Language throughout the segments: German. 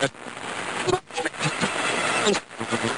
that.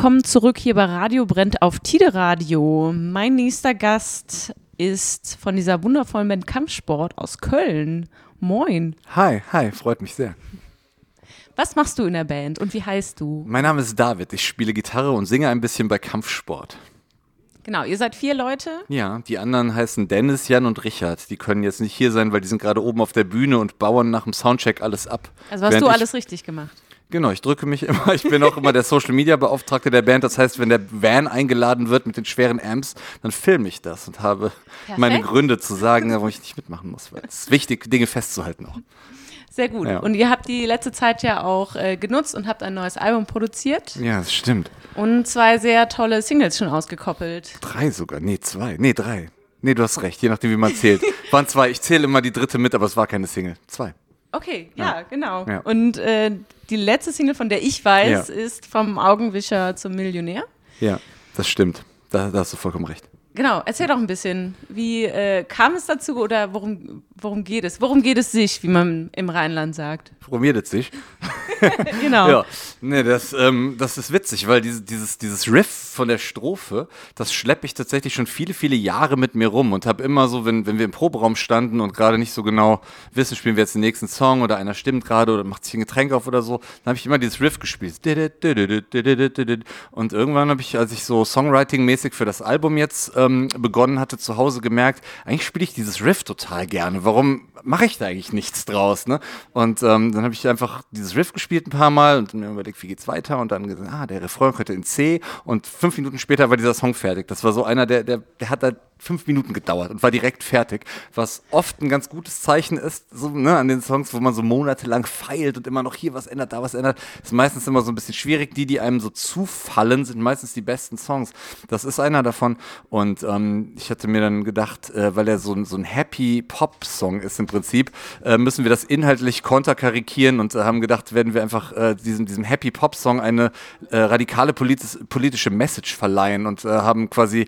Willkommen zurück hier bei Radio Brennt auf Tide Radio. Mein nächster Gast ist von dieser wundervollen Band Kampfsport aus Köln. Moin. Hi, hi, freut mich sehr. Was machst du in der Band und wie heißt du? Mein Name ist David, ich spiele Gitarre und singe ein bisschen bei Kampfsport. Genau, ihr seid vier Leute? Ja, die anderen heißen Dennis, Jan und Richard. Die können jetzt nicht hier sein, weil die sind gerade oben auf der Bühne und bauen nach dem Soundcheck alles ab. Also hast du alles richtig gemacht? Genau, ich drücke mich immer. Ich bin auch immer der Social Media Beauftragte der Band. Das heißt, wenn der Van eingeladen wird mit den schweren Amps, dann filme ich das und habe Perfekt. meine Gründe zu sagen, warum ich nicht mitmachen muss. Weil es ist wichtig, Dinge festzuhalten auch. Sehr gut. Ja. Und ihr habt die letzte Zeit ja auch äh, genutzt und habt ein neues Album produziert. Ja, das stimmt. Und zwei sehr tolle Singles schon ausgekoppelt. Drei sogar. Nee, zwei. Nee, drei. Nee, du hast recht, je nachdem, wie man zählt. Waren zwei. Ich zähle immer die dritte mit, aber es war keine Single. Zwei. Okay, ja, ja. genau. Ja. Und äh, die letzte Single, von der ich weiß, ja. ist vom Augenwischer zum Millionär. Ja, das stimmt. Da, da hast du vollkommen recht. Genau, erzähl doch ein bisschen. Wie äh, kam es dazu oder worum, worum geht es? Worum geht es sich, wie man im Rheinland sagt? Worum geht es sich? genau. Ja, nee, das, ähm, das ist witzig, weil dieses, dieses, dieses Riff von der Strophe, das schleppe ich tatsächlich schon viele, viele Jahre mit mir rum und habe immer so, wenn, wenn wir im Proberaum standen und gerade nicht so genau wissen, spielen wir jetzt den nächsten Song oder einer stimmt gerade oder macht sich ein Getränk auf oder so, dann habe ich immer dieses Riff gespielt. Und irgendwann habe ich, als ich so Songwriting-mäßig für das Album jetzt ähm, begonnen hatte, zu Hause gemerkt, eigentlich spiele ich dieses Riff total gerne. Warum mache ich da eigentlich nichts draus? Ne? Und ähm, dann habe ich einfach dieses Riff gespielt ein paar Mal und mir überlegt, wie geht's weiter? Und dann gesagt, ah, der Refrain könnte in C. Und fünf Minuten später war dieser Song fertig. Das war so einer, der, der, der hat da fünf Minuten gedauert und war direkt fertig, was oft ein ganz gutes Zeichen ist, so, ne, an den Songs, wo man so monatelang feilt und immer noch hier was ändert, da was ändert. ist meistens immer so ein bisschen schwierig. Die, die einem so zufallen, sind meistens die besten Songs. Das ist einer davon. Und ähm, ich hatte mir dann gedacht, äh, weil er so, so ein Happy-Pop-Song ist im Prinzip, äh, müssen wir das inhaltlich konterkarikieren und äh, haben gedacht, werden wir einfach äh, diesem, diesem Happy-Pop-Song eine äh, radikale politis politische Message verleihen und äh, haben quasi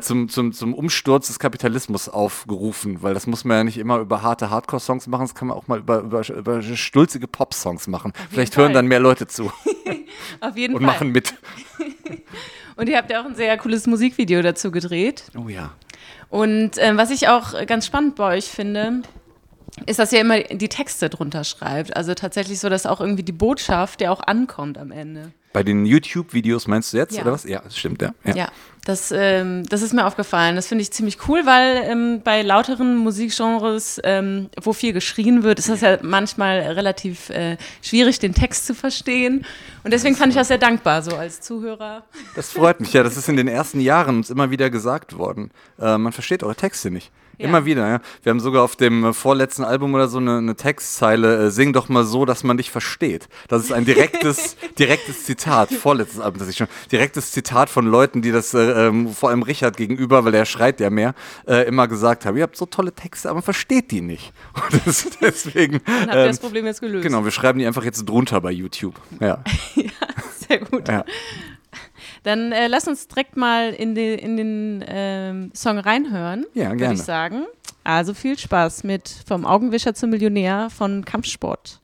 zum, zum, zum Umstand Umsturz des Kapitalismus aufgerufen, weil das muss man ja nicht immer über harte Hardcore-Songs machen, das kann man auch mal über, über, über stulzige Pop-Songs machen. Vielleicht hören dann mehr Leute zu. Auf jeden Und Fall. machen mit. Und ihr habt ja auch ein sehr cooles Musikvideo dazu gedreht. Oh ja. Und äh, was ich auch ganz spannend bei euch finde, ist, dass ihr immer die Texte drunter schreibt. Also tatsächlich so, dass auch irgendwie die Botschaft ja auch ankommt am Ende. Bei den YouTube-Videos meinst du jetzt, ja. oder was? Ja, das stimmt, ja. Ja, ja das, ähm, das ist mir aufgefallen. Das finde ich ziemlich cool, weil ähm, bei lauteren Musikgenres, ähm, wo viel geschrien wird, ist das ja manchmal relativ äh, schwierig, den Text zu verstehen. Und deswegen fand ich das sehr dankbar, so als Zuhörer. Das freut mich, ja. Das ist in den ersten Jahren uns immer wieder gesagt worden. Äh, man versteht eure Texte nicht. Ja. Immer wieder, ja. Wir haben sogar auf dem äh, vorletzten Album oder so eine, eine Textzeile, äh, sing doch mal so, dass man dich versteht. Das ist ein direktes, direktes Zitat, vorletztes Album, das ich schon, direktes Zitat von Leuten, die das äh, ähm, vor allem Richard gegenüber, weil er schreit ja mehr, äh, immer gesagt haben, ihr habt so tolle Texte, aber man versteht die nicht. Und das, deswegen. Dann habt ihr ähm, das Problem jetzt gelöst. Genau, wir schreiben die einfach jetzt drunter bei YouTube. Ja, ja sehr gut. Ja. Dann äh, lass uns direkt mal in, die, in den ähm, Song reinhören, ja, würde ich sagen. Also viel Spaß mit Vom Augenwischer zum Millionär von Kampfsport.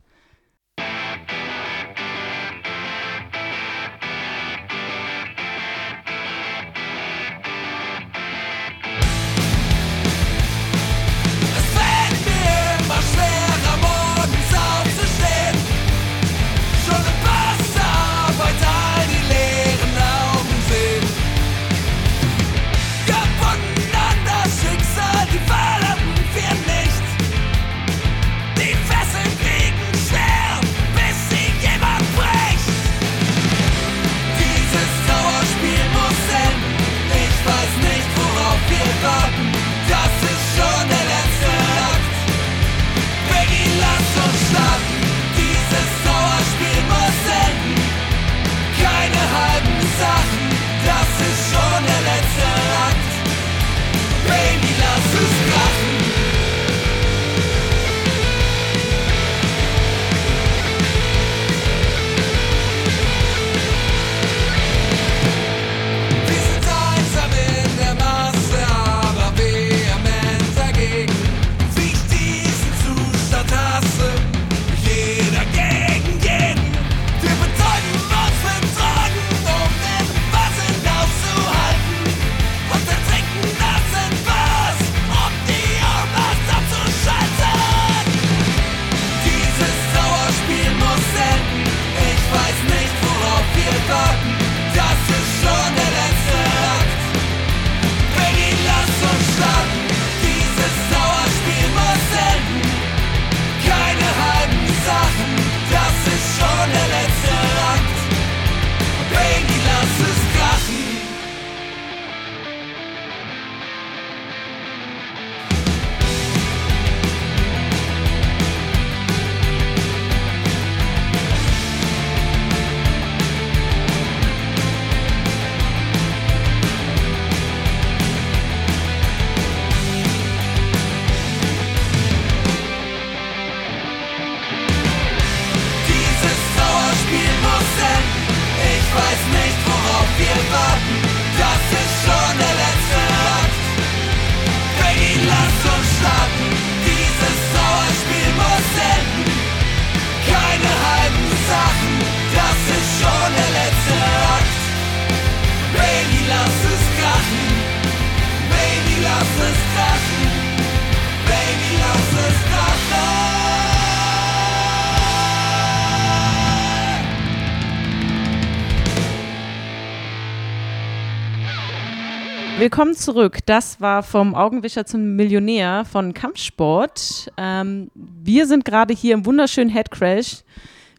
Willkommen zurück. Das war vom Augenwischer zum Millionär von Kampfsport. Ähm, wir sind gerade hier im wunderschönen Headcrash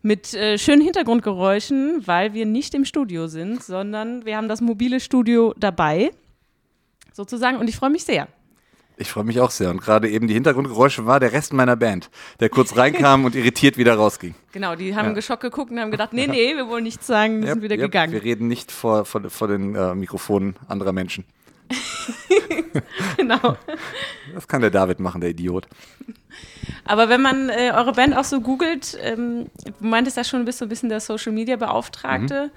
mit äh, schönen Hintergrundgeräuschen, weil wir nicht im Studio sind, sondern wir haben das mobile Studio dabei, sozusagen. Und ich freue mich sehr. Ich freue mich auch sehr. Und gerade eben die Hintergrundgeräusche war der Rest meiner Band, der kurz reinkam und irritiert wieder rausging. Genau, die haben ja. geschockt geguckt und haben gedacht, nee, nee, wir wollen nichts sagen, wir yep, sind wieder yep, gegangen. Wir reden nicht vor, vor, vor den äh, Mikrofonen anderer Menschen. genau. Das kann der David machen, der Idiot. Aber wenn man äh, eure Band auch so googelt, ähm, du meintest ja schon, du bist so ein bisschen der Social Media Beauftragte. Mhm.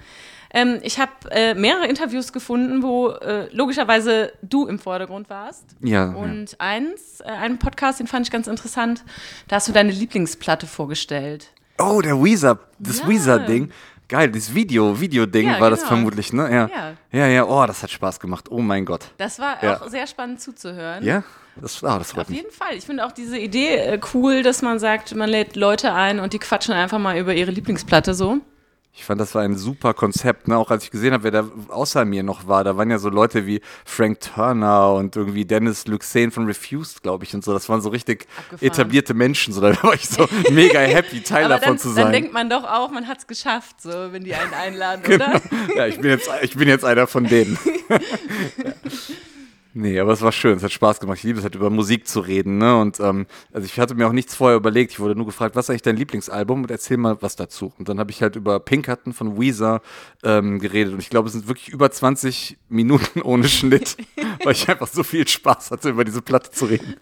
Ähm, ich habe äh, mehrere Interviews gefunden, wo äh, logischerweise du im Vordergrund warst. Ja. Und ja. eins, äh, einen Podcast, den fand ich ganz interessant. Da hast du deine Lieblingsplatte vorgestellt. Oh, der Weezer, das ja. Weezer-Ding. Geil, das Video, Video-Ding ja, war genau. das vermutlich, ne? Ja. ja. Ja, ja, oh, das hat Spaß gemacht. Oh mein Gott. Das war ja. auch sehr spannend zuzuhören. Ja? Das, ah, das freut Auf mich. jeden Fall. Ich finde auch diese Idee äh, cool, dass man sagt, man lädt Leute ein und die quatschen einfach mal über ihre Lieblingsplatte so. Ich fand, das war ein super Konzept. Ne? Auch als ich gesehen habe, wer da außer mir noch war, da waren ja so Leute wie Frank Turner und irgendwie Dennis Luxane von Refused, glaube ich, und so. Das waren so richtig Abgefahren. etablierte Menschen. So, da war ich so mega happy, Teil dann, davon zu sein. Dann denkt man doch auch, man hat es geschafft, so, wenn die einen einladen, genau. oder? Ja, ich bin, jetzt, ich bin jetzt einer von denen. ja. Nee, aber es war schön, es hat Spaß gemacht. Ich liebe es halt über Musik zu reden, ne? Und ähm, also ich hatte mir auch nichts vorher überlegt. Ich wurde nur gefragt, was ist eigentlich dein Lieblingsalbum und erzähl mal was dazu. Und dann habe ich halt über Pinkerton von Weezer ähm, geredet. Und ich glaube, es sind wirklich über 20 Minuten ohne Schnitt, weil ich einfach so viel Spaß hatte, über diese Platte zu reden.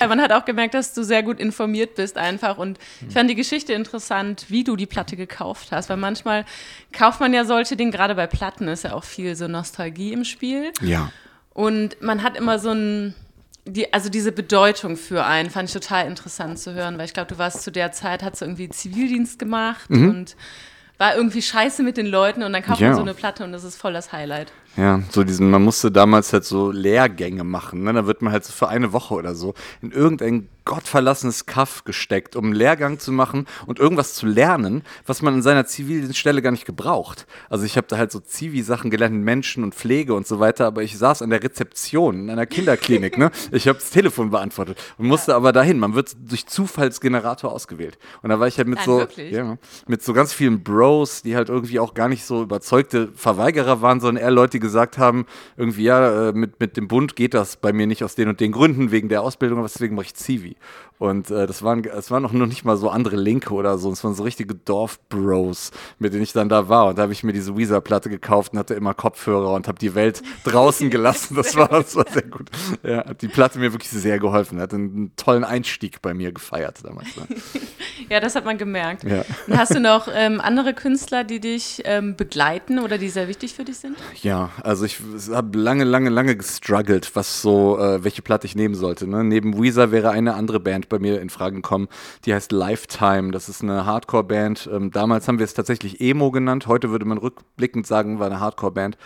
Ja, man hat auch gemerkt, dass du sehr gut informiert bist einfach. Und ich fand die Geschichte interessant, wie du die Platte gekauft hast. Weil manchmal kauft man ja solche Dinge, gerade bei Platten ist ja auch viel so Nostalgie im Spiel. Ja. Und man hat immer so ein, die, also diese Bedeutung für einen fand ich total interessant zu hören, weil ich glaube, du warst zu der Zeit, hast du irgendwie Zivildienst gemacht mhm. und war irgendwie scheiße mit den Leuten und dann kauft ja. man so eine Platte und das ist voll das Highlight. Ja, so diesen, man musste damals halt so Lehrgänge machen, ne? Da wird man halt so für eine Woche oder so in irgendein gottverlassenes Kaff gesteckt, um einen Lehrgang zu machen und irgendwas zu lernen, was man in seiner Zivilstelle gar nicht gebraucht. Also ich habe da halt so Zivi-Sachen gelernt, Menschen und Pflege und so weiter, aber ich saß an der Rezeption in einer Kinderklinik, ne? Ich habe das Telefon beantwortet und musste ja. aber dahin. Man wird durch Zufallsgenerator ausgewählt. Und da war ich halt mit Nein, so, ja, mit so ganz vielen Bros, die halt irgendwie auch gar nicht so überzeugte Verweigerer waren, sondern eher Leute, gesagt haben, irgendwie, ja, äh, mit, mit dem Bund geht das bei mir nicht aus den und den Gründen, wegen der Ausbildung, deswegen mache ich Zivi. Und äh, das waren, es waren noch, noch nicht mal so andere Linke oder so. Es waren so richtige Dorfbros, mit denen ich dann da war. Und da habe ich mir diese Weezer-Platte gekauft und hatte immer Kopfhörer und habe die Welt draußen gelassen. Das war, das war sehr gut. Ja, hat die Platte mir wirklich sehr geholfen. Hat einen, einen tollen Einstieg bei mir gefeiert damals. Ja, das hat man gemerkt. Ja. Und hast du noch ähm, andere Künstler, die dich ähm, begleiten oder die sehr wichtig für dich sind? Ja, also ich habe lange, lange, lange gestruggelt, was so, äh, welche Platte ich nehmen sollte. Ne? Neben Weezer wäre eine andere Band bei mir in Frage gekommen. Die heißt Lifetime. Das ist eine Hardcore-Band. Ähm, damals haben wir es tatsächlich Emo genannt. Heute würde man rückblickend sagen, war eine Hardcore-Band.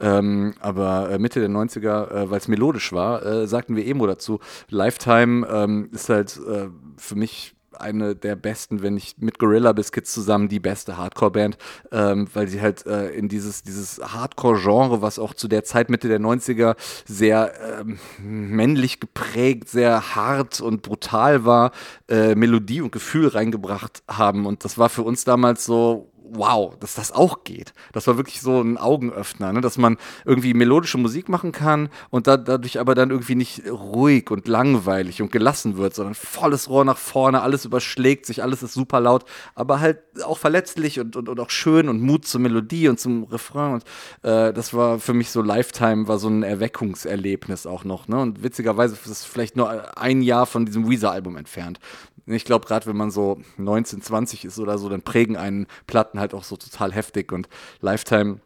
Ähm, aber äh, Mitte der 90er, äh, weil es melodisch war, äh, sagten wir Emo dazu. Lifetime ähm, ist halt äh, für mich eine der besten, wenn nicht mit Gorilla Biscuits zusammen die beste Hardcore-Band, ähm, weil sie halt äh, in dieses, dieses Hardcore-Genre, was auch zu der Zeit Mitte der 90er sehr ähm, männlich geprägt, sehr hart und brutal war, äh, Melodie und Gefühl reingebracht haben. Und das war für uns damals so, wow, dass das auch geht. Das war wirklich so ein Augenöffner, ne? dass man irgendwie melodische Musik machen kann und da, dadurch aber dann irgendwie nicht ruhig und langweilig und gelassen wird, sondern volles Rohr nach vorne, alles überschlägt sich, alles ist super laut, aber halt auch verletzlich und, und, und auch schön und Mut zur Melodie und zum Refrain. Und äh, das war für mich so Lifetime, war so ein Erweckungserlebnis auch noch. Ne? Und witzigerweise ist es vielleicht nur ein Jahr von diesem Weezer-Album entfernt. Ich glaube, gerade wenn man so 19, 20 ist oder so, dann prägen einen Platten halt auch so total heftig und Lifetime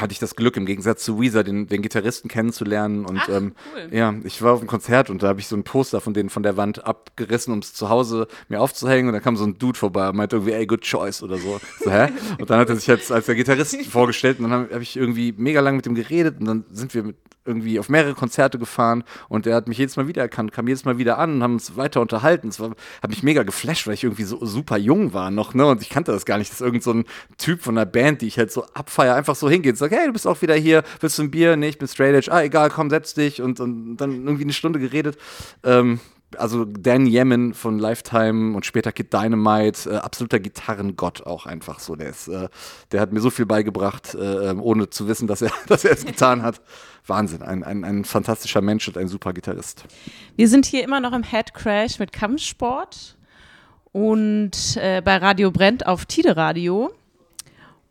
hatte ich das Glück, im Gegensatz zu Weezer, den, den Gitarristen kennenzulernen. Und Ach, ähm, cool. ja, ich war auf einem Konzert und da habe ich so ein Poster von denen von der Wand abgerissen, um es zu Hause mir aufzuhängen. Und da kam so ein Dude vorbei und meinte irgendwie, ey, good choice oder so. so hä? Und dann hat er sich jetzt als der Gitarrist vorgestellt und dann habe hab ich irgendwie mega lang mit ihm geredet und dann sind wir mit irgendwie auf mehrere Konzerte gefahren und er hat mich jedes Mal wiedererkannt, kam jedes Mal wieder an und haben uns weiter unterhalten. Es hat mich mega geflasht, weil ich irgendwie so super jung war noch, ne? Und ich kannte das gar nicht, dass irgend so ein Typ von einer Band, die ich halt so abfeier, einfach so hingeht und sagt, hey, du bist auch wieder hier, willst du ein Bier? Nee, ich bin straight edge. Ah, egal, komm, setz dich. Und, und dann irgendwie eine Stunde geredet. Ähm, also Dan Yemin von Lifetime und später Kid Dynamite, äh, absoluter Gitarrengott auch einfach so. Der, ist, äh, der hat mir so viel beigebracht, äh, ähm, ohne zu wissen, dass er, dass er es getan hat. Wahnsinn, ein, ein, ein fantastischer Mensch und ein super Gitarrist. Wir sind hier immer noch im Head Crash mit Kampfsport und äh, bei Radio Brennt auf Tide Radio.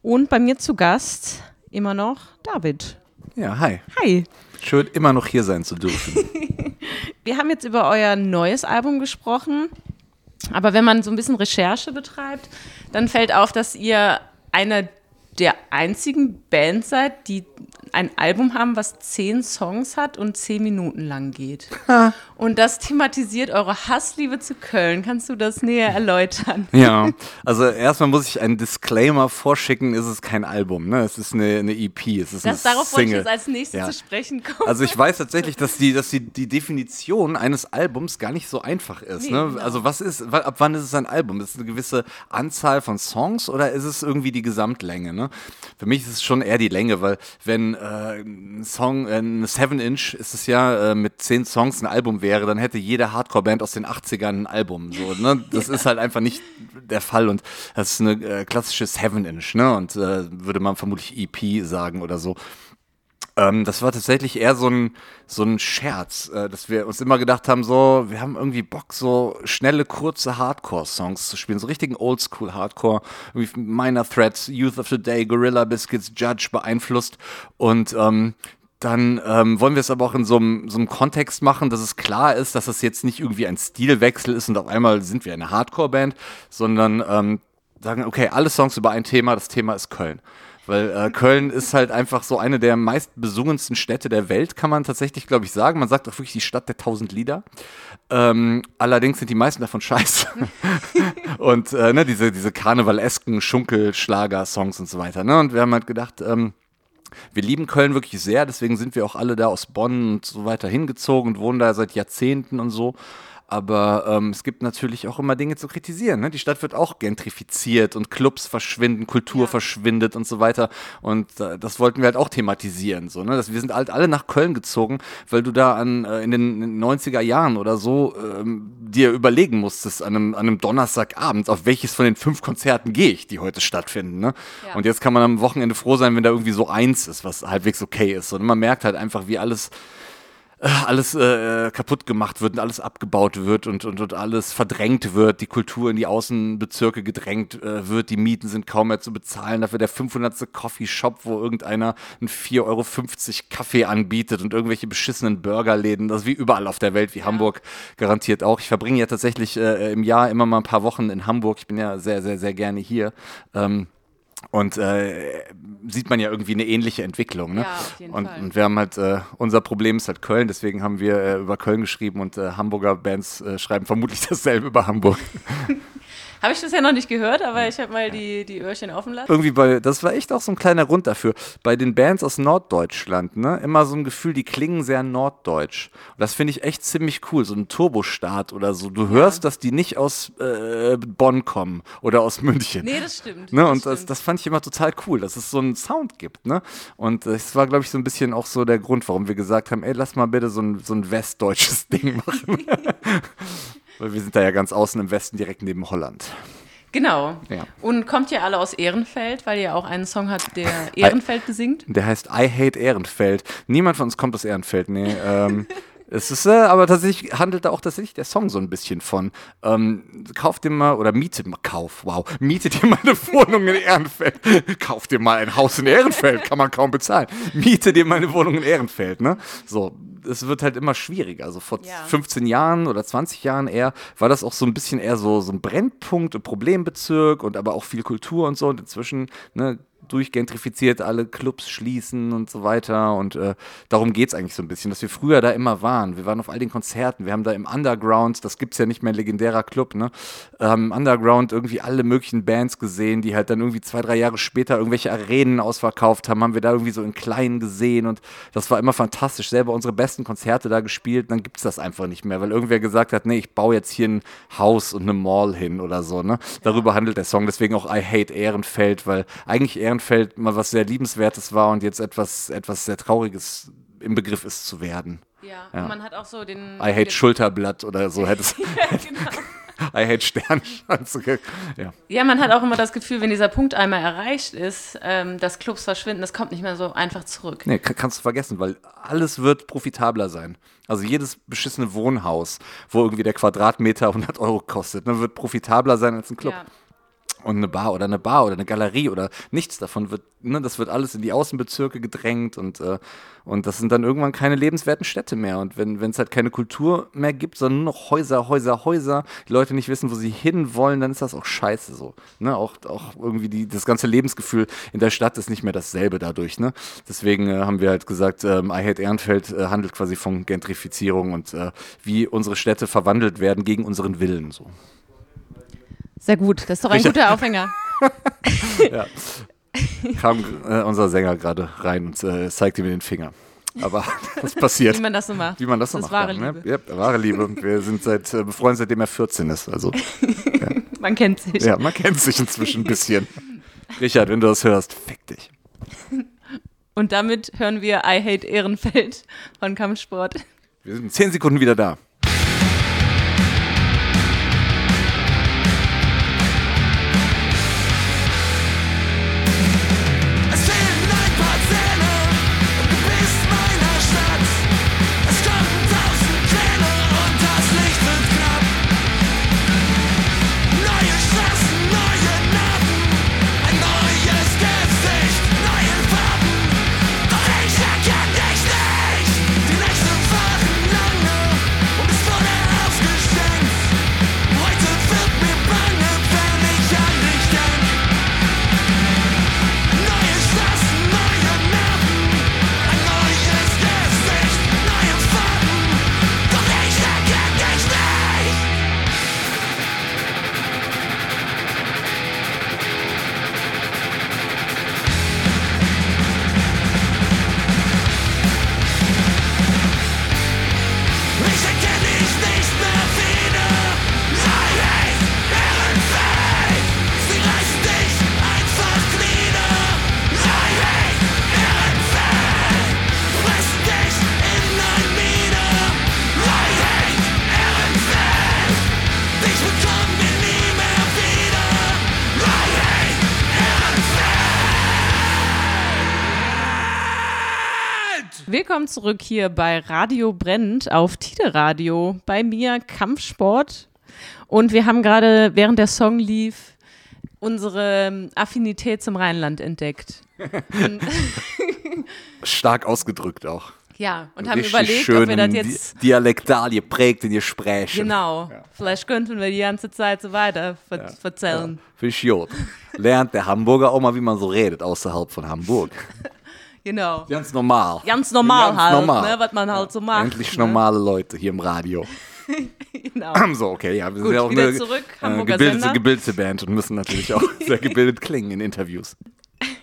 Und bei mir zu Gast immer noch David. Ja, hi. Hi. Schön, immer noch hier sein zu dürfen. Wir haben jetzt über euer neues Album gesprochen, aber wenn man so ein bisschen Recherche betreibt, dann fällt auf, dass ihr eine der einzigen Bands seid, die ein Album haben, was zehn Songs hat und zehn Minuten lang geht. und das thematisiert eure Hassliebe zu Köln. Kannst du das näher erläutern? Ja, also erstmal muss ich einen Disclaimer vorschicken, ist es kein Album, ne? Es ist eine, eine EP, es ist das, eine Darauf Single. wollte ich jetzt als nächstes ja. zu sprechen kommen. Also ich weiß tatsächlich, dass die, dass die, die Definition eines Albums gar nicht so einfach ist. Nee, ne? Genau. Also was ist, ab wann ist es ein Album? Ist es eine gewisse Anzahl von Songs oder ist es irgendwie die Gesamtlänge? Ne? Für mich ist es schon eher die Länge, weil wenn äh, ein Song, äh, ein Seven Inch ist es ja, äh, mit zehn Songs ein Album wäre, dann hätte jede Hardcore-Band aus den 80ern ein Album. So, ne? Das ja. ist halt einfach nicht der Fall und das ist eine äh, klassische Seven Inch, ne? Und äh, würde man vermutlich EP sagen oder so. Ähm, das war tatsächlich eher so ein, so ein Scherz, äh, dass wir uns immer gedacht haben, so, wir haben irgendwie Bock, so schnelle, kurze Hardcore-Songs zu spielen, so richtigen Oldschool-Hardcore, wie Minor Threats, Youth of the Day, Gorilla Biscuits, Judge beeinflusst und ähm, dann ähm, wollen wir es aber auch in so einem, Kontext machen, dass es klar ist, dass es jetzt nicht irgendwie ein Stilwechsel ist und auf einmal sind wir eine Hardcore-Band, sondern ähm, sagen, okay, alle Songs über ein Thema, das Thema ist Köln. Weil äh, Köln ist halt einfach so eine der meistbesungensten Städte der Welt, kann man tatsächlich, glaube ich, sagen. Man sagt auch wirklich die Stadt der tausend Lieder. Ähm, allerdings sind die meisten davon scheiße. und äh, ne, diese, diese karnevalesken Schunkelschlager-Songs und so weiter. Ne? Und wir haben halt gedacht, ähm, wir lieben Köln wirklich sehr, deswegen sind wir auch alle da aus Bonn und so weiter hingezogen und wohnen da seit Jahrzehnten und so. Aber ähm, es gibt natürlich auch immer Dinge zu kritisieren. Ne? Die Stadt wird auch gentrifiziert und Clubs verschwinden, Kultur ja. verschwindet und so weiter. Und äh, das wollten wir halt auch thematisieren. So, ne? Dass wir sind halt alle nach Köln gezogen, weil du da an, äh, in den 90er Jahren oder so ähm, dir überlegen musstest, an einem, an einem Donnerstagabend, auf welches von den fünf Konzerten gehe ich, die heute stattfinden. Ne? Ja. Und jetzt kann man am Wochenende froh sein, wenn da irgendwie so eins ist, was halbwegs okay ist. Und man merkt halt einfach, wie alles alles äh, kaputt gemacht wird und alles abgebaut wird und, und, und alles verdrängt wird, die Kultur in die Außenbezirke gedrängt äh, wird, die Mieten sind kaum mehr zu bezahlen, dafür der 500. Coffeeshop, wo irgendeiner einen 4,50 Euro Kaffee anbietet und irgendwelche beschissenen Burgerläden, das ist wie überall auf der Welt, wie Hamburg garantiert auch. Ich verbringe ja tatsächlich äh, im Jahr immer mal ein paar Wochen in Hamburg, ich bin ja sehr, sehr, sehr gerne hier. Ähm, und äh, sieht man ja irgendwie eine ähnliche Entwicklung. Ne? Ja, auf jeden und, Fall. und wir haben halt, äh, unser Problem ist halt Köln, deswegen haben wir äh, über Köln geschrieben und äh, Hamburger Bands äh, schreiben vermutlich dasselbe über Hamburg. Habe ich bisher noch nicht gehört, aber ich habe mal die, die Öhrchen offen lassen. Irgendwie bei, das war echt auch so ein kleiner Grund dafür. Bei den Bands aus Norddeutschland, ne, immer so ein Gefühl, die klingen sehr norddeutsch. Und das finde ich echt ziemlich cool, so ein Turbostart oder so. Du hörst, ja. dass die nicht aus äh, Bonn kommen oder aus München. Nee, das stimmt. Ne, und das, das, das, fand ich immer total cool, dass es so einen Sound gibt. Ne? Und das war, glaube ich, so ein bisschen auch so der Grund, warum wir gesagt haben, ey, lass mal bitte so ein, so ein westdeutsches Ding machen. Weil wir sind da ja ganz außen im Westen, direkt neben Holland. Genau. Ja. Und kommt ihr alle aus Ehrenfeld, weil ihr auch einen Song habt, der Ehrenfeld besingt? Der heißt I Hate Ehrenfeld. Niemand von uns kommt aus Ehrenfeld, nee. ähm, es ist äh, aber tatsächlich handelt da auch tatsächlich der Song so ein bisschen von. Ähm, kauf dir mal oder miete mal, kauf, wow, miete dir mal eine Wohnung in Ehrenfeld. kauf dir mal ein Haus in Ehrenfeld, kann man kaum bezahlen. Miete dir mal eine Wohnung in Ehrenfeld, ne? So, es wird halt immer schwieriger. Also vor ja. 15 Jahren oder 20 Jahren eher war das auch so ein bisschen eher so, so ein Brennpunkt, ein Problembezirk und aber auch viel Kultur und so. Und inzwischen ne, durchgentrifiziert, alle Clubs schließen und so weiter. Und äh, darum geht es eigentlich so ein bisschen, dass wir früher da immer waren. Wir waren auf all den Konzerten, wir haben da im Underground, das gibt es ja nicht mehr, ein legendärer Club, ne? Ähm, Underground irgendwie alle möglichen Bands gesehen, die halt dann irgendwie zwei, drei Jahre später irgendwelche Arenen ausverkauft haben, haben wir da irgendwie so in kleinen gesehen und das war immer fantastisch. Selber unsere besten Konzerte da gespielt, dann gibt es das einfach nicht mehr, weil irgendwer gesagt hat, nee, ich baue jetzt hier ein Haus und eine Mall hin oder so, ne? Darüber handelt der Song, deswegen auch I Hate Ehrenfeld, weil eigentlich Ehrenfeld Ehrenfeld mal was sehr Liebenswertes war und jetzt etwas, etwas sehr Trauriges im Begriff ist zu werden. Ja, Ja. und man hat auch so den. I hate Schulterblatt oder so hätte es. ja, genau. I hate Sternschanze. Ja. ja, man hat auch immer das Gefühl, wenn dieser Punkt einmal erreicht ist, ähm, dass Clubs verschwinden, das kommt nicht mehr so einfach zurück. Nee, ka- kannst du vergessen, weil alles wird profitabler sein. Also jedes beschissene Wohnhaus, wo irgendwie der Quadratmeter 100 Euro kostet, ne, wird profitabler sein als ein Club. Ja. Und eine Bar oder eine Bar oder eine Galerie oder nichts davon wird, ne, das wird alles in die Außenbezirke gedrängt und, äh, und das sind dann irgendwann keine lebenswerten Städte mehr. Und wenn es halt keine Kultur mehr gibt, sondern nur noch Häuser, Häuser, Häuser, die Leute nicht wissen, wo sie hin wollen, dann ist das auch scheiße so. Ne? Auch, auch irgendwie die, das ganze Lebensgefühl in der Stadt ist nicht mehr dasselbe dadurch. Ne? Deswegen äh, haben wir halt gesagt, ähm, I Hate Ehrenfeld äh, handelt quasi von Gentrifizierung und äh, wie unsere Städte verwandelt werden gegen unseren Willen. So. Sehr gut, das ist doch ein Richard- guter Aufhänger. kam äh, unser Sänger gerade rein und äh, zeigte mir den Finger. Aber das passiert. Wie man das so macht. Wie man das so Das macht. wahre ja, Liebe. Ne? Ja, wahre Liebe. Wir sind seit äh, befreundet, seitdem er 14 ist. Also Man kennt sich. ja, man kennt sich inzwischen ein bisschen. Richard, wenn du das hörst, fick dich. Und damit hören wir I Hate Ehrenfeld von Kampfsport. Wir sind in 10 Sekunden wieder da. Willkommen zurück hier bei Radio Brennt auf Tide Radio. Bei mir Kampfsport. Und wir haben gerade, während der Song lief, unsere ähm, Affinität zum Rheinland entdeckt. Stark ausgedrückt auch. Ja, und haben überlegt, ob wir das jetzt. Di Dialektal geprägt in Sprechen. Genau. Vielleicht könnten wir die ganze Zeit so weiter ver erzählen. Finde ich gut. Lernt der Hamburger auch mal, wie man so redet, außerhalb von Hamburg. Genau. Ganz normal. Ganz normal Ganz halt, normal. Ne, was man halt so macht. Endlich ne? normale Leute hier im Radio. Genau. So, okay, ja, wir Gut, sind ja auch eine zurück, äh, gebildete, gebildete Band und müssen natürlich auch sehr gebildet klingen in Interviews.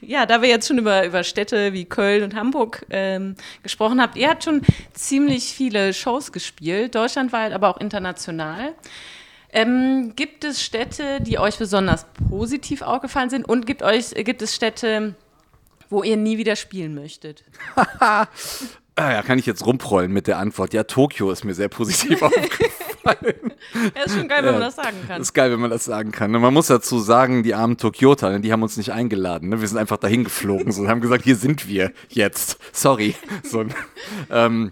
Ja, da wir jetzt schon über, über Städte wie Köln und Hamburg ähm, gesprochen habt, ihr habt schon ziemlich viele Shows gespielt, deutschlandweit, aber auch international. Ähm, gibt es Städte, die euch besonders positiv aufgefallen sind und gibt, euch, gibt es Städte, wo ihr nie wieder spielen möchtet? Ah, ja, kann ich jetzt rumprollen mit der Antwort. Ja, Tokio ist mir sehr positiv aufgefallen. Ja, ist schon geil, wenn man das sagen kann. ist geil, wenn man das sagen kann. Und man muss dazu sagen, die armen Tokioter, ne, die haben uns nicht eingeladen. Ne? Wir sind einfach dahin geflogen so, und haben gesagt, hier sind wir jetzt. Sorry. So, ähm,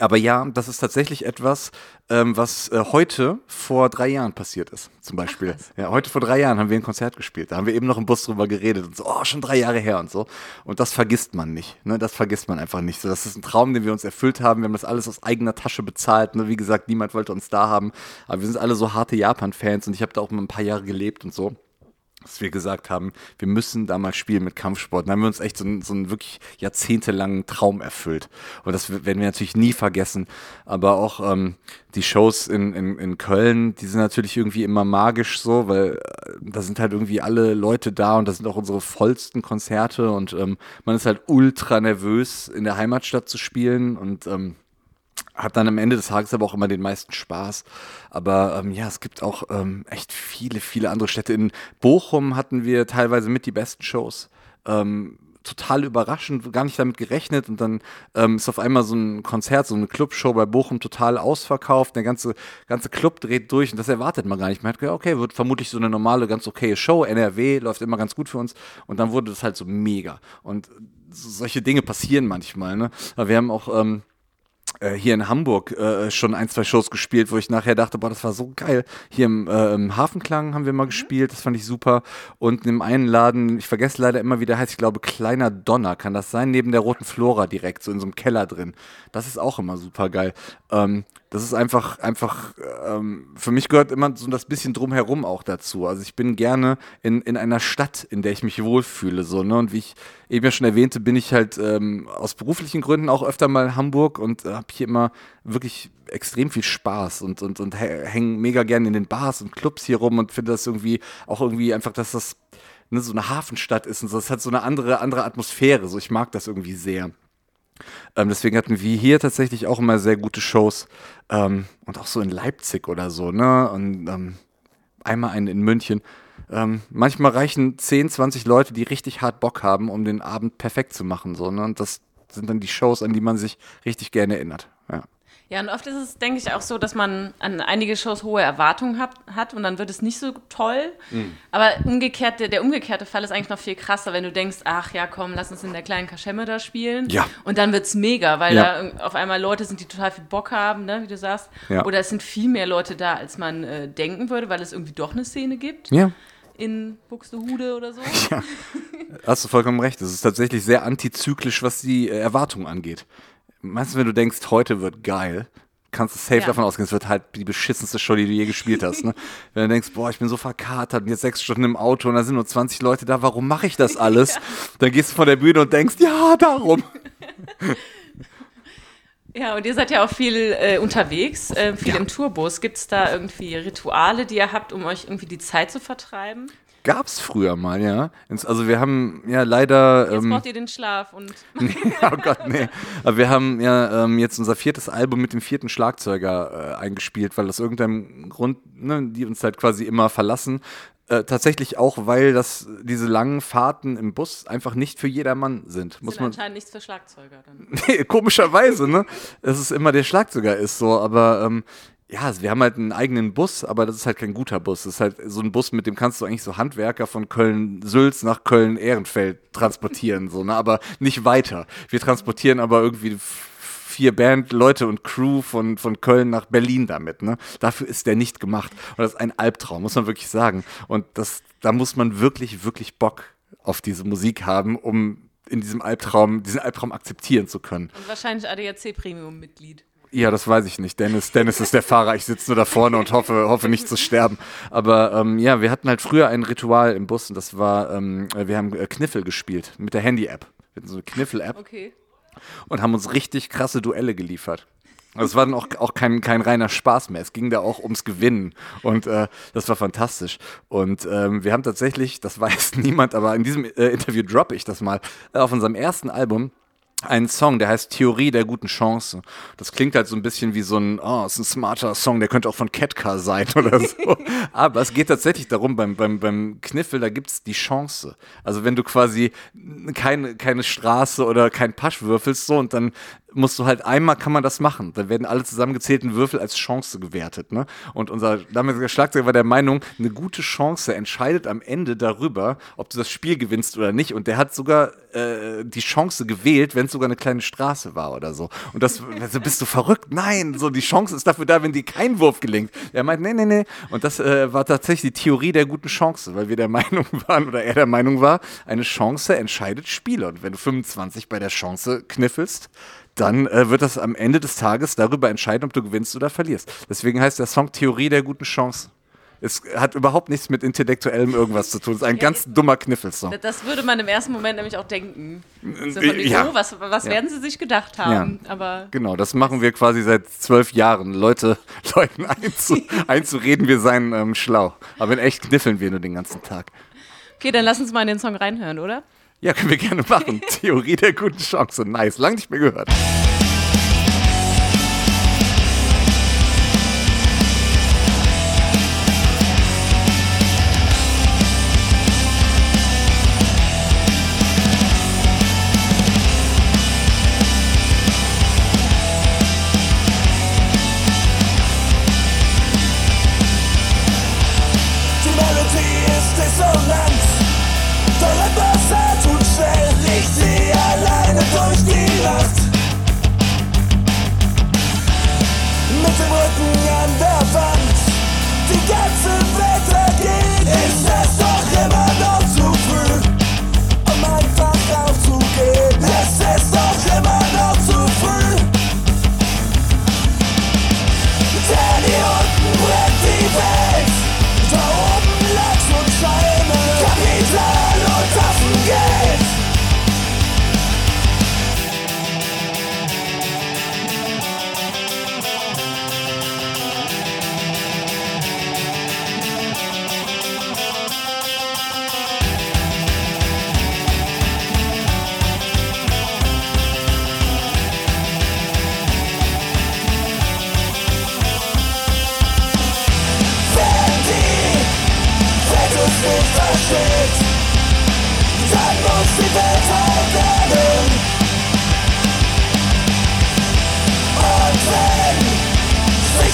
aber ja, das ist tatsächlich etwas, ähm, was äh, heute vor drei Jahren passiert ist, zum Beispiel. ja, heute vor drei Jahren haben wir ein Konzert gespielt. Da haben wir eben noch im Bus drüber geredet und so, oh, schon drei Jahre her und so. Und das vergisst man nicht. Ne? Das vergisst man einfach nicht. So, das ist ein Traum, den wir uns erfüllt haben. Wir haben das alles aus eigener Tasche bezahlt. Ne? Wie gesagt, niemand wollte uns da haben. Aber wir sind alle so harte Japan-Fans und ich habe da auch mal ein paar Jahre gelebt und so dass wir gesagt haben, wir müssen da mal spielen mit Kampfsport. Dann haben wir uns echt so einen, so einen wirklich jahrzehntelangen Traum erfüllt. Und das werden wir natürlich nie vergessen. Aber auch ähm, die Shows in, in, in Köln, die sind natürlich irgendwie immer magisch so, weil äh, da sind halt irgendwie alle Leute da und das sind auch unsere vollsten Konzerte und ähm, man ist halt ultra nervös, in der Heimatstadt zu spielen und ähm, hat dann am Ende des Tages aber auch immer den meisten Spaß. Aber ähm, ja, es gibt auch ähm, echt viele, viele andere Städte. In Bochum hatten wir teilweise mit die besten Shows. Ähm, total überraschend, gar nicht damit gerechnet und dann ähm, ist auf einmal so ein Konzert, so eine Clubshow bei Bochum total ausverkauft, der ganze, ganze Club dreht durch und das erwartet man gar nicht. Man hat gedacht, okay, wird vermutlich so eine normale, ganz okaye Show, NRW läuft immer ganz gut für uns und dann wurde das halt so mega und so, solche Dinge passieren manchmal, ne? Aber wir haben auch ähm, äh, hier in Hamburg äh, schon ein, zwei Shows gespielt, wo ich nachher dachte, boah, das war so geil. Hier im, äh, im Hafenklang haben wir mal gespielt, das fand ich super. Und in dem einen Laden, ich vergesse leider immer, wie der heißt, ich glaube, Kleiner Donner kann das sein, neben der Roten Flora direkt, so in so einem Keller drin. Das ist auch immer super geil. Ähm, das ist einfach, einfach, ähm, für mich gehört immer so das bisschen drumherum auch dazu. Also ich bin gerne in, in einer Stadt, in der ich mich wohlfühle, so, ne? Und wie ich eben ja schon erwähnte, bin ich halt ähm, aus beruflichen Gründen auch öfter mal in Hamburg und äh, habe hier immer wirklich extrem viel Spaß und, und, und hänge mega gerne in den Bars und Clubs hier rum und finde das irgendwie auch irgendwie einfach, dass das ne, so eine Hafenstadt ist und so. Das hat so eine andere, andere Atmosphäre. So, ich mag das irgendwie sehr. Ähm, deswegen hatten wir hier tatsächlich auch immer sehr gute Shows. Ähm, und auch so in Leipzig oder so, ne? Und ähm, einmal einen in München. Ähm, manchmal reichen 10, 20 Leute, die richtig hart Bock haben, um den Abend perfekt zu machen. So, ne? Und das sind dann die Shows, an die man sich richtig gerne erinnert. Ja. Ja, und oft ist es, denke ich, auch so, dass man an einige Shows hohe Erwartungen hat, hat und dann wird es nicht so toll. Mhm. Aber umgekehrt, der, der umgekehrte Fall ist eigentlich noch viel krasser, wenn du denkst, ach ja, komm, lass uns in der kleinen Kaschemme da spielen. Ja. Und dann wird es mega, weil Ja. da auf einmal Leute sind, die total viel Bock haben, ne, wie du sagst. Ja. Oder es sind viel mehr Leute da, als man äh, denken würde, weil es irgendwie doch eine Szene gibt Ja. in Buxtehude oder so. Hast du vollkommen recht. Es ist tatsächlich sehr antizyklisch, was die äh, Erwartungen angeht. Meistens, wenn du denkst, heute wird geil, kannst du safe Ja. davon ausgehen, es wird halt die beschissenste Show, die du je gespielt hast. Ne? Wenn du denkst, boah, ich bin so verkatert und jetzt sechs Stunden im Auto und da sind nur 20 Leute da, warum mache ich das alles? Dann gehst du von der Bühne und denkst, ja, darum. Ja, und ihr seid ja auch viel äh, unterwegs, äh, viel im Tourbus. Gibt es da irgendwie Rituale, die ihr habt, um euch irgendwie die Zeit zu vertreiben? Gab's früher mal, ja. Also wir haben ja leider. Jetzt ähm, braucht ihr den Schlaf und oh Gott, nee. Aber wir haben ja ähm, jetzt unser viertes Album mit dem vierten Schlagzeuger äh, eingespielt, weil aus irgendeinem Grund, ne, die uns halt quasi immer verlassen. Äh, tatsächlich auch, weil das diese langen Fahrten im Bus einfach nicht für jedermann sind. Muss sind man anscheinend nichts für Schlagzeuger dann. Nee, komischerweise, ne? Dass es immer der Schlagzeuger ist, so, aber ähm, ja, also wir haben halt einen eigenen Bus, aber das ist halt kein guter Bus. Das ist halt so ein Bus, mit dem kannst du eigentlich so Handwerker von Köln-Sülz nach Köln-Ehrenfeld transportieren, so, ne? Aber nicht weiter. Wir transportieren aber irgendwie vier Band, Leute und Crew von, von Köln nach Berlin damit, ne? Dafür ist der nicht gemacht. Und das ist ein Albtraum, muss man wirklich sagen. Und das, da muss man wirklich, wirklich Bock auf diese Musik haben, um in diesem Albtraum, diesen Albtraum akzeptieren zu können. Und wahrscheinlich ADAC Premium-Mitglied. Ja, das weiß ich nicht. Dennis, Dennis ist der Fahrer. Ich sitze nur da vorne und hoffe, hoffe nicht zu sterben. Aber ähm, ja, wir hatten halt früher ein Ritual im Bus und das war, ähm, wir haben äh, Kniffel gespielt mit der Handy-App. Wir hatten so eine Kniffel-App Okay. und haben uns richtig krasse Duelle geliefert. Also es war dann auch, auch kein, kein reiner Spaß mehr. Es ging da auch ums Gewinnen. Und äh, das war fantastisch. Und ähm, wir haben tatsächlich, das weiß niemand, aber in diesem äh, Interview droppe ich das mal, äh, auf unserem ersten Album einen Song, der heißt Theorie der guten Chance. Das klingt halt so ein bisschen wie so ein, oh, ist ein smarter Song, der könnte auch von Ketka sein oder so. Aber es geht tatsächlich darum, beim, beim, beim Kniffel, da gibt's die Chance. Also wenn du quasi keine, keine Straße oder kein Pasch würfelst, so, und dann musst du halt einmal kann man das machen. Dann werden alle zusammengezählten Würfel als Chance gewertet. Ne? Und unser damaliger Schlagzeuger war der Meinung, eine gute Chance entscheidet am Ende darüber, ob du das Spiel gewinnst oder nicht. Und der hat sogar äh, die Chance gewählt, wenn es sogar eine kleine Straße war oder so. Und das, also bist du verrückt? Nein, so die Chance ist dafür da, wenn dir kein Wurf gelingt. Er meint, nee, nee, nee. Und das äh, war tatsächlich die Theorie der guten Chance, weil wir der Meinung waren oder er der Meinung war, eine Chance entscheidet Spiele. Und wenn du 25 bei der Chance kniffelst, dann äh, wird das am Ende des Tages darüber entscheiden, ob du gewinnst oder verlierst. Deswegen heißt der Song Theorie der guten Chance. Es hat überhaupt nichts mit intellektuellem irgendwas zu tun. Es ist ein ganz dummer Kniffelsong. Das würde man im ersten Moment nämlich auch denken. So ja. ja. was was Ja. werden sie sich gedacht haben? Aber Genau, das machen wir quasi seit zwölf Jahren. Leute, Leuten einzu, einzureden, wir seien ähm, schlau. Aber in echt kniffeln wir nur den ganzen Tag. okay, dann lass uns mal in den Song reinhören, oder? Ja, können wir gerne machen. Theorie der guten Chance. Nice. Lang nicht mehr gehört.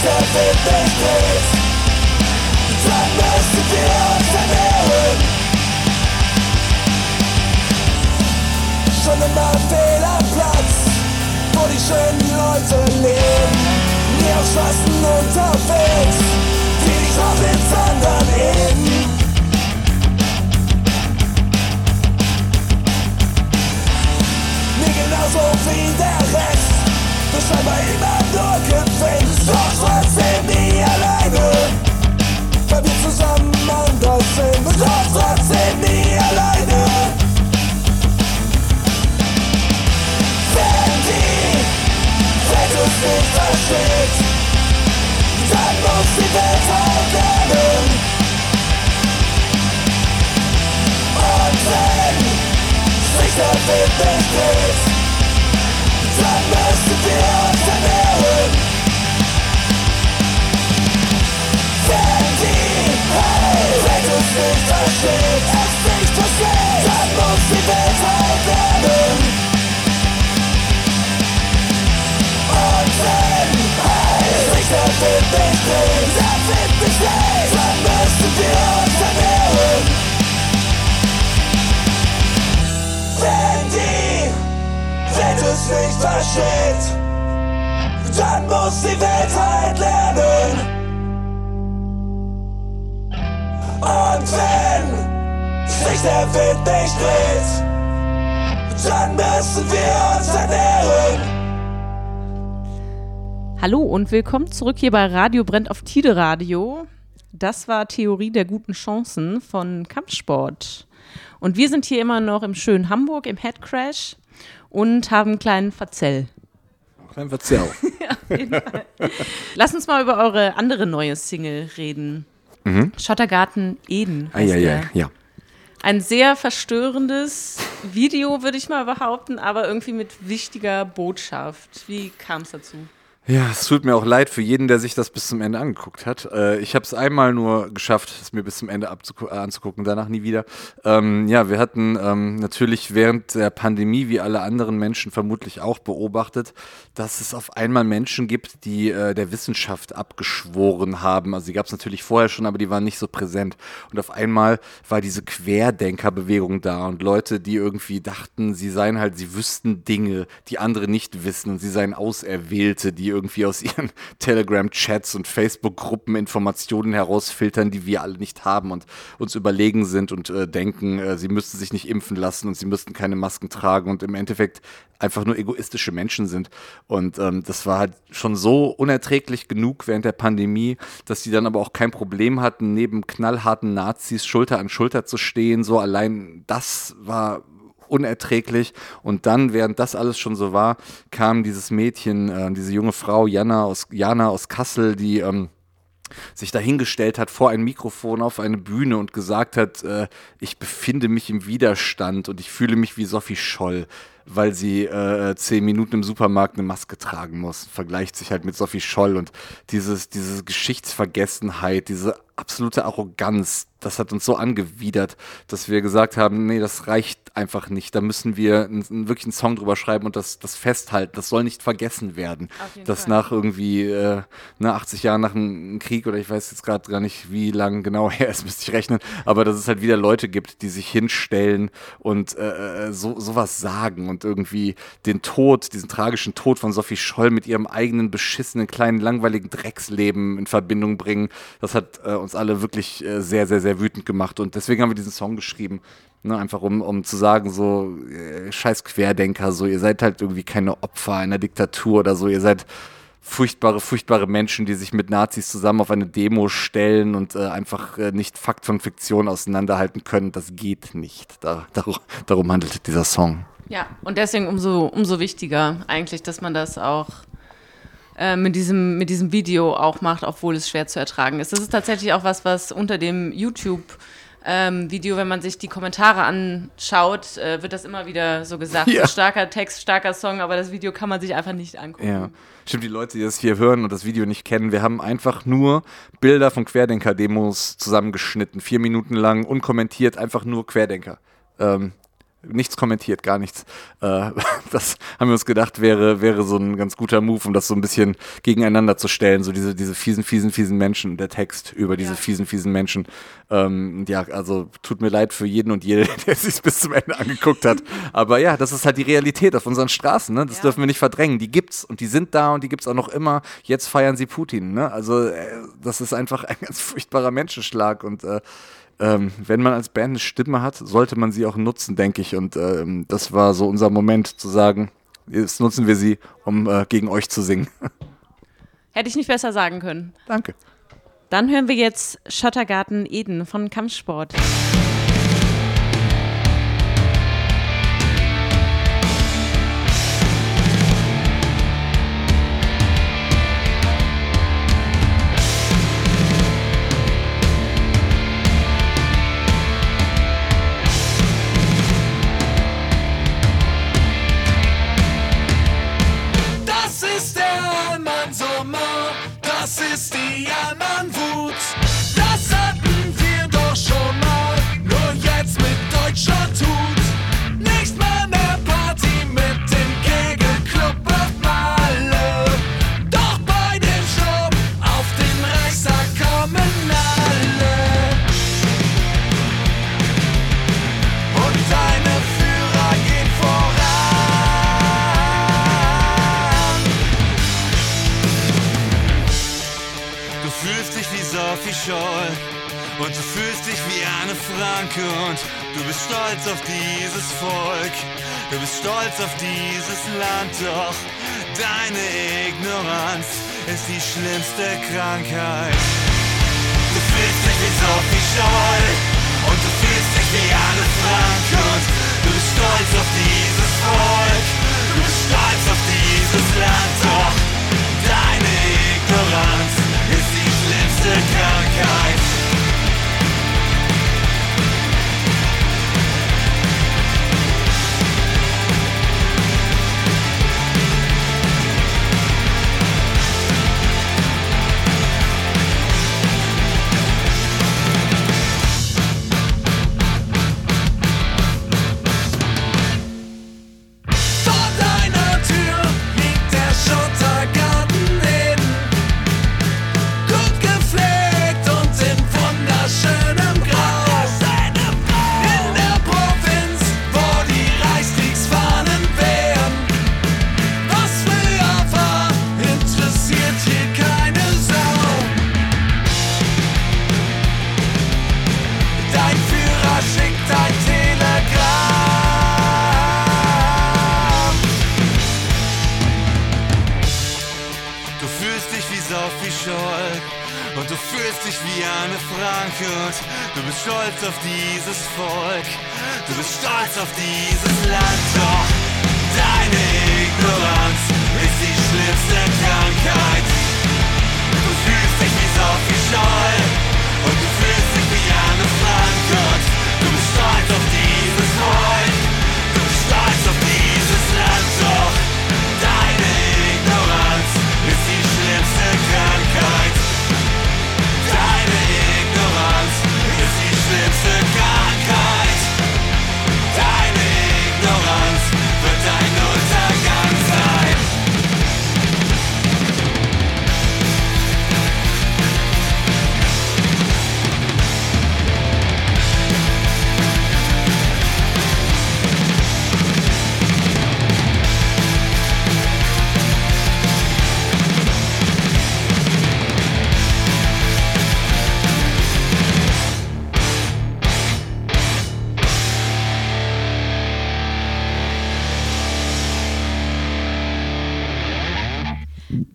Sich der Wind nicht dreht, dann müssen wir uns ernähren. Schon immer fehl am Platz, wo die schönen Leute leben. Dann muss die Welt halt lernen. Und der Wind nicht dreht, der Wind nicht dreht, dann müssen wir uns ernähren. Hallo und willkommen zurück hier bei Radio Brennt auf Tide Radio. Das war Theorie der guten Chancen von Kampfsport. Und wir sind hier immer noch im schönen Hamburg im Headcrash und haben einen kleinen Verzell. Klein Verzerr. Lass uns mal über eure andere neue Single reden. Schottergarten Eden. heißt der. Eieiei, ja. Ein sehr verstörendes Video, würde ich mal behaupten, aber irgendwie mit wichtiger Botschaft. Wie kam es dazu? Ja, es tut mir auch leid für jeden, der sich das bis zum Ende angeguckt hat. Äh, ich habe es einmal nur geschafft, es mir bis zum Ende äh, anzugucken, danach nie wieder. Ähm, ja, wir hatten ähm, natürlich während der Pandemie, wie alle anderen Menschen vermutlich auch, beobachtet, dass es auf einmal Menschen gibt, die äh, der Wissenschaft abgeschworen haben. Also die gab es natürlich vorher schon, aber die waren nicht so präsent. Und auf einmal war diese Querdenkerbewegung da und Leute, die irgendwie dachten, sie seien halt, sie wüssten Dinge, die andere nicht wissen und sie seien Auserwählte, die irgendwie aus ihren Telegram-Chats und Facebook-Gruppen Informationen herausfiltern, die wir alle nicht haben und uns überlegen sind und äh, denken, äh, sie müssten sich nicht impfen lassen und sie müssten keine Masken tragen und im Endeffekt einfach nur egoistische Menschen sind. Und ähm, das war halt schon so unerträglich genug während der Pandemie, dass sie dann aber auch kein Problem hatten, neben knallharten Nazis Schulter an Schulter zu stehen. So allein das war unerträglich. Und dann, während das alles schon so war, kam dieses Mädchen, äh, diese junge Frau, Jana aus, Jana aus Kassel, die ähm, sich dahingestellt hat vor ein Mikrofon auf eine Bühne und gesagt hat, äh, ich befinde mich im Widerstand und ich fühle mich wie Sophie Scholl, weil sie äh, zehn Minuten im Supermarkt eine Maske tragen muss. Vergleicht sich halt mit Sophie Scholl und dieses, diese Geschichtsvergessenheit, diese absolute Arroganz, das hat uns so angewidert, dass wir gesagt haben, nee, das reicht einfach nicht. Da müssen wir einen, wirklich einen Song drüber schreiben und das, das festhalten. Das soll nicht vergessen werden. Dass Fall. nach irgendwie äh, ne, 80 Jahren nach einem Krieg oder ich weiß jetzt gerade gar nicht, wie lang genau her ist, müsste ich rechnen, aber dass es halt wieder Leute gibt, die sich hinstellen und äh, äh, so sowas sagen und irgendwie den Tod, diesen tragischen Tod von Sophie Scholl mit ihrem eigenen beschissenen kleinen langweiligen Drecksleben in Verbindung bringen. Das hat äh, uns alle wirklich äh, sehr, sehr, sehr wütend gemacht und deswegen haben wir diesen Song geschrieben. Ne, einfach um, um zu sagen, so, äh, scheiß Querdenker, so, ihr seid halt irgendwie keine Opfer einer Diktatur oder so, ihr seid furchtbare, furchtbare Menschen, die sich mit Nazis zusammen auf eine Demo stellen und äh, einfach äh, nicht Fakt von Fiktion auseinanderhalten können. Das geht nicht. Da, darum, darum handelt dieser Song. Ja, und deswegen umso, umso wichtiger eigentlich, dass man das auch äh, mit, diesem, mit diesem Video auch macht, obwohl es schwer zu ertragen ist. Das ist tatsächlich auch was, was unter dem YouTube ähm, Video, wenn man sich die Kommentare anschaut, äh, wird das immer wieder so gesagt. Ja. Starker Text, starker Song, aber das Video kann man sich einfach nicht angucken. Ja. Stimmt, die Leute, die das hier hören und das Video nicht kennen, wir haben einfach nur Bilder von Querdenker-Demos zusammengeschnitten, vier Minuten lang, unkommentiert, einfach nur Querdenker. Ähm, nichts kommentiert, gar nichts. Äh, das haben wir uns gedacht, wäre, wäre so ein ganz guter Move, um das so ein bisschen gegeneinander zu stellen. So diese, diese fiesen, fiesen, fiesen Menschen, der Text über diese Ja. fiesen, fiesen Menschen. Ähm, ja, also tut mir leid für jeden und jede, der es sich bis zum Ende angeguckt hat. Aber ja, das ist halt die Realität auf unseren Straßen. Ne? Das Ja. dürfen wir nicht verdrängen. Die gibt's und die sind da und die gibt's auch noch immer. Jetzt feiern sie Putin. Ne? Also äh, das ist einfach ein ganz furchtbarer Menschenschlag und äh, ähm, wenn man als Band eine Stimme hat, sollte man sie auch nutzen, denke ich. Und ähm, das war so unser Moment zu sagen, jetzt nutzen wir sie, um äh, gegen euch zu singen. Hätte ich nicht besser sagen können. Danke. Dann hören wir jetzt Schottergarten Eden von Kampfsport. Frank und du bist stolz auf dieses Volk. Du bist stolz auf dieses Land, doch deine Ignoranz ist die schlimmste Krankheit. Du fühlst dich wie Sophie Scholl und du fühlst dich wie Anne Frank und du bist stolz auf dieses Volk. Du bist stolz auf dieses Land, doch deine Ignoranz ist die schlimmste Krankheit. Scholl. Und du fühlst dich wie Anne Frank und du bist stolz auf dieses Volk. Du bist stolz auf dieses Land, doch deine Ignoranz ist die schlimmste Krankheit. Du fühlst dich wie Sophie Scholl. Und du fühlst dich wie Anne Frank. und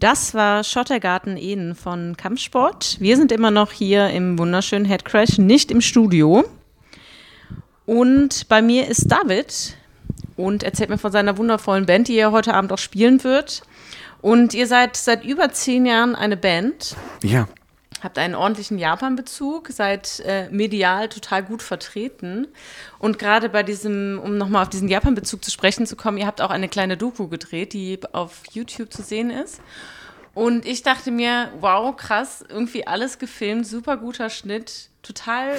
Das war Schottergarten Eden von Kampfsport. Wir sind immer noch hier im wunderschönen Headcrash, nicht im Studio. Und bei mir ist David und erzählt mir von seiner wundervollen Band, die er heute Abend auch spielen wird. Und ihr seid seit über zehn Jahren eine Band. Ja. Habt einen ordentlichen Japan-Bezug, seid äh, medial total gut vertreten. Und gerade bei diesem, um nochmal auf diesen Japan-Bezug zu sprechen zu kommen, ihr habt auch eine kleine Doku gedreht, die auf YouTube zu sehen ist. Und ich dachte mir, wow, krass, irgendwie alles gefilmt, super guter Schnitt, total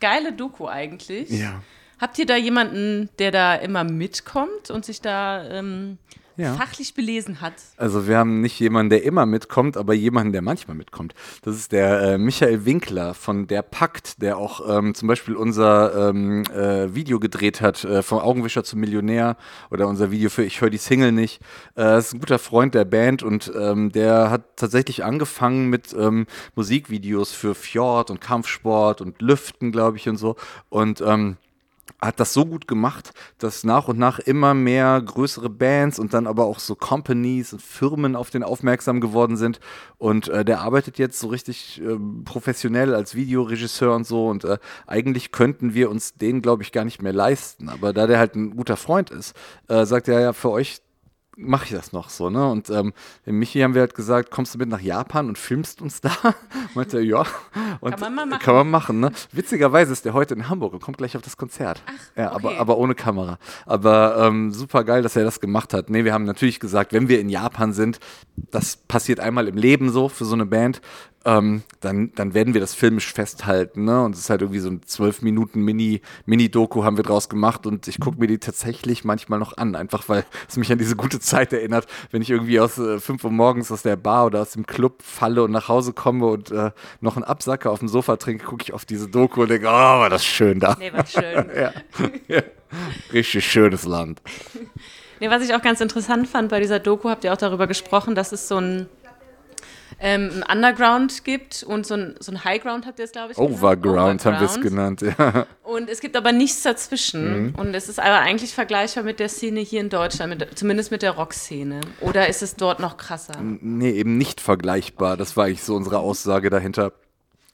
geile Doku eigentlich. Ja. Habt ihr da jemanden, der da immer mitkommt und sich da ähm, Ja. fachlich belesen hat? Also wir haben nicht jemanden, der immer mitkommt, aber jemanden, der manchmal mitkommt. Das ist der äh, Michael Winkler von Der Pakt, der auch ähm, zum Beispiel unser ähm, äh, Video gedreht hat, äh, vom Augenwischer zum Millionär oder unser Video für Ich höre die Single nicht. Äh, ist ein guter Freund der Band und ähm, der hat tatsächlich angefangen mit ähm, Musikvideos für Fjord und Kampfsport und Lüften, glaube ich, und so. Und ähm, hat das so gut gemacht, dass nach und nach immer mehr größere Bands und dann aber auch so Companies und Firmen auf den aufmerksam geworden sind. Und äh, der arbeitet jetzt so richtig ähm, professionell als Videoregisseur und so. Und äh, eigentlich könnten wir uns den, glaube ich, gar nicht mehr leisten. Aber da der halt ein guter Freund ist, äh, sagt er ja, für euch mache ich das noch so, ne? Und ähm, Michi haben wir halt gesagt, kommst du mit nach Japan und filmst uns da? Meinte er, ja. Und Kann man mal machen. Kann man machen, ne? Witzigerweise ist der heute in Hamburg und kommt gleich auf das Konzert. Ach, ja, aber, okay. aber ohne Kamera. Aber ähm, super geil, dass er das gemacht hat. Nee, wir haben natürlich gesagt, wenn wir in Japan sind, das passiert einmal im Leben so für so eine Band, ähm, dann, dann werden wir das filmisch festhalten. Ne? Und es ist halt irgendwie so ein zwölf Minuten Mini, Mini-Doku haben wir draus gemacht und ich gucke mir die tatsächlich manchmal noch an, einfach weil es mich an diese gute Zeit erinnert, wenn ich irgendwie aus äh, 5 Uhr morgens aus der Bar oder aus dem Club falle und nach Hause komme und äh, noch einen Absacker auf dem Sofa trinke, gucke ich auf diese Doku und denke, oh, war das schön da. Nee, war schön. Ja. ja. Richtig schönes Land. Nee, was ich auch ganz interessant fand bei dieser Doku, habt ihr auch darüber gesprochen, dass es so ein, ähm, ein Underground gibt und so ein, so ein Highground habt ihr es, glaube ich. genannt? Overground haben wir es Overground. genannt, ja. Und es gibt aber nichts dazwischen. Und es ist aber eigentlich vergleichbar mit der Szene hier in Deutschland, mit, zumindest mit der Rockszene. Oder ist es dort noch krasser? Nee, eben nicht vergleichbar. Das war eigentlich so unsere Aussage dahinter.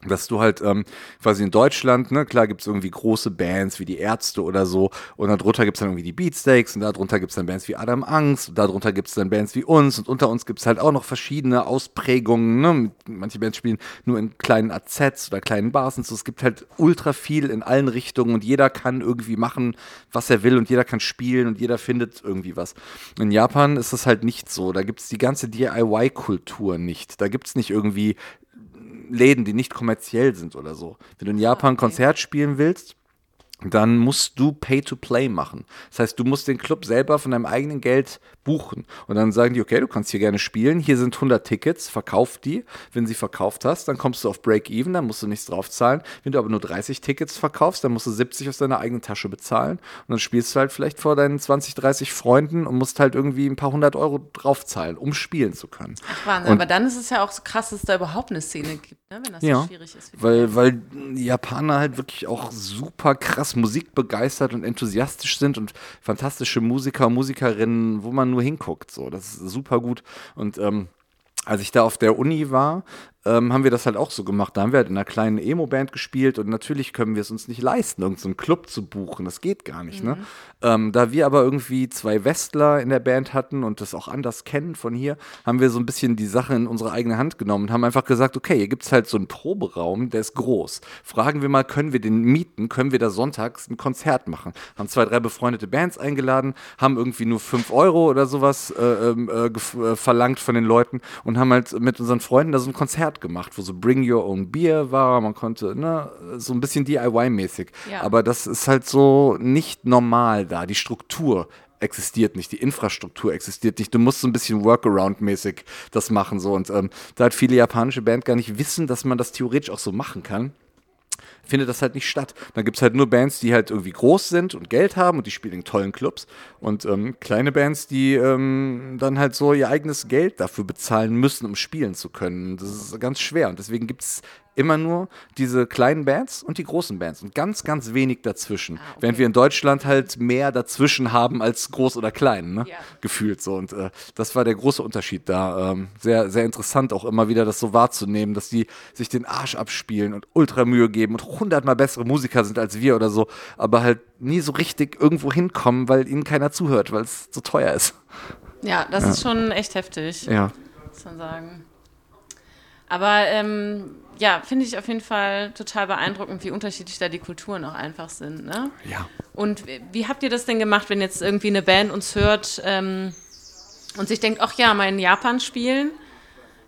Dass du halt ähm, quasi in Deutschland, ne, klar gibt's irgendwie große Bands wie die Ärzte oder so, und darunter gibt's dann irgendwie die Beatsteaks, und darunter gibt's dann Bands wie Adam Angst, und darunter gibt's dann Bands wie uns, und unter uns gibt's halt auch noch verschiedene Ausprägungen. Ne? Manche Bands spielen nur in kleinen AZs oder kleinen Bars und so. Es gibt halt ultra viel in allen Richtungen, und jeder kann irgendwie machen, was er will, und jeder kann spielen, und jeder findet irgendwie was. In Japan ist das halt nicht so. Da gibt's die ganze DIY-Kultur nicht. Da gibt's nicht irgendwie Läden, die nicht kommerziell sind oder so. Wenn du in Japan ein Konzert spielen willst, dann musst du Pay-to-Play machen. Das heißt, du musst den Club selber von deinem eigenen Geld buchen. Und dann sagen die, okay, du kannst hier gerne spielen, hier sind 100 Tickets, verkauf die. Wenn sie verkauft hast, dann kommst du auf Break-Even, dann musst du nichts drauf zahlen. Wenn du aber nur 30 Tickets verkaufst, dann musst du 70 aus deiner eigenen Tasche bezahlen. Und dann spielst du halt vielleicht vor deinen 20, 30 Freunden und musst halt irgendwie ein paar hundert Euro draufzahlen, um spielen zu können. Ach, Wahnsinn. Und- aber dann ist es ja auch so krass, dass es da überhaupt eine Szene gibt, ne? wenn das Ja, so schwierig ist. weil, weil die Japaner halt wirklich auch super krass musikbegeistert und enthusiastisch sind und fantastische Musiker und Musikerinnen, wo man nur hinguckt. So, das ist super gut. Und ähm, als ich da auf der Uni war, ähm, haben wir das halt auch so gemacht. Da haben wir halt in einer kleinen Emo-Band gespielt und natürlich können wir es uns nicht leisten, irgendeinen Club zu buchen. Das geht gar nicht. Ne? Ähm, da wir aber irgendwie zwei Westler in der Band hatten und das auch anders kennen von hier, haben wir so ein bisschen die Sache in unsere eigene Hand genommen und haben einfach gesagt, okay, hier gibt es halt so einen Proberaum, der ist groß. Fragen wir mal, können wir den mieten? Können wir da sonntags ein Konzert machen? Haben zwei, drei befreundete Bands eingeladen, haben irgendwie nur fünf Euro oder sowas äh, ähm, äh, äh, verlangt von den Leuten und haben halt mit unseren Freunden da so ein Konzert gemacht, wo so Bring Your Own Beer war, man konnte, ne, so ein bisschen DIY-mäßig. Ja. Aber das ist halt so nicht normal da. Die Struktur existiert nicht, die Infrastruktur existiert nicht. Du musst so ein bisschen Workaround-mäßig das machen. So. Und ähm, da hat viele japanische Band gar nicht wissen, dass man das theoretisch auch so machen kann findet das halt nicht statt. Dann gibt es halt nur Bands, die halt irgendwie groß sind und Geld haben und die spielen in tollen Clubs. Und ähm, kleine Bands, die ähm, dann halt so ihr eigenes Geld dafür bezahlen müssen, um spielen zu können. Das ist ganz schwer. Und deswegen gibt es immer nur diese kleinen Bands und die großen Bands und ganz, ganz wenig dazwischen. okay. Während wir in Deutschland halt mehr dazwischen haben als groß oder klein, ne? Ja. gefühlt so. Und äh, das war der große Unterschied da. Ähm, sehr, sehr interessant auch immer wieder das so wahrzunehmen, dass die sich den Arsch abspielen und ultra Mühe geben und hundertmal bessere Musiker sind als wir oder so, aber halt nie so richtig irgendwo hinkommen, weil ihnen keiner zuhört, weil es so teuer ist. Ja, das ist schon echt heftig, Ja. muss man sagen. Aber ähm, ja, finde ich auf jeden Fall total beeindruckend, wie unterschiedlich da die Kulturen auch einfach sind. Ne? Ja. Und wie- habt ihr das denn gemacht, wenn jetzt irgendwie eine Band uns hört ähm, und sich denkt, ach ja, mal in Japan spielen?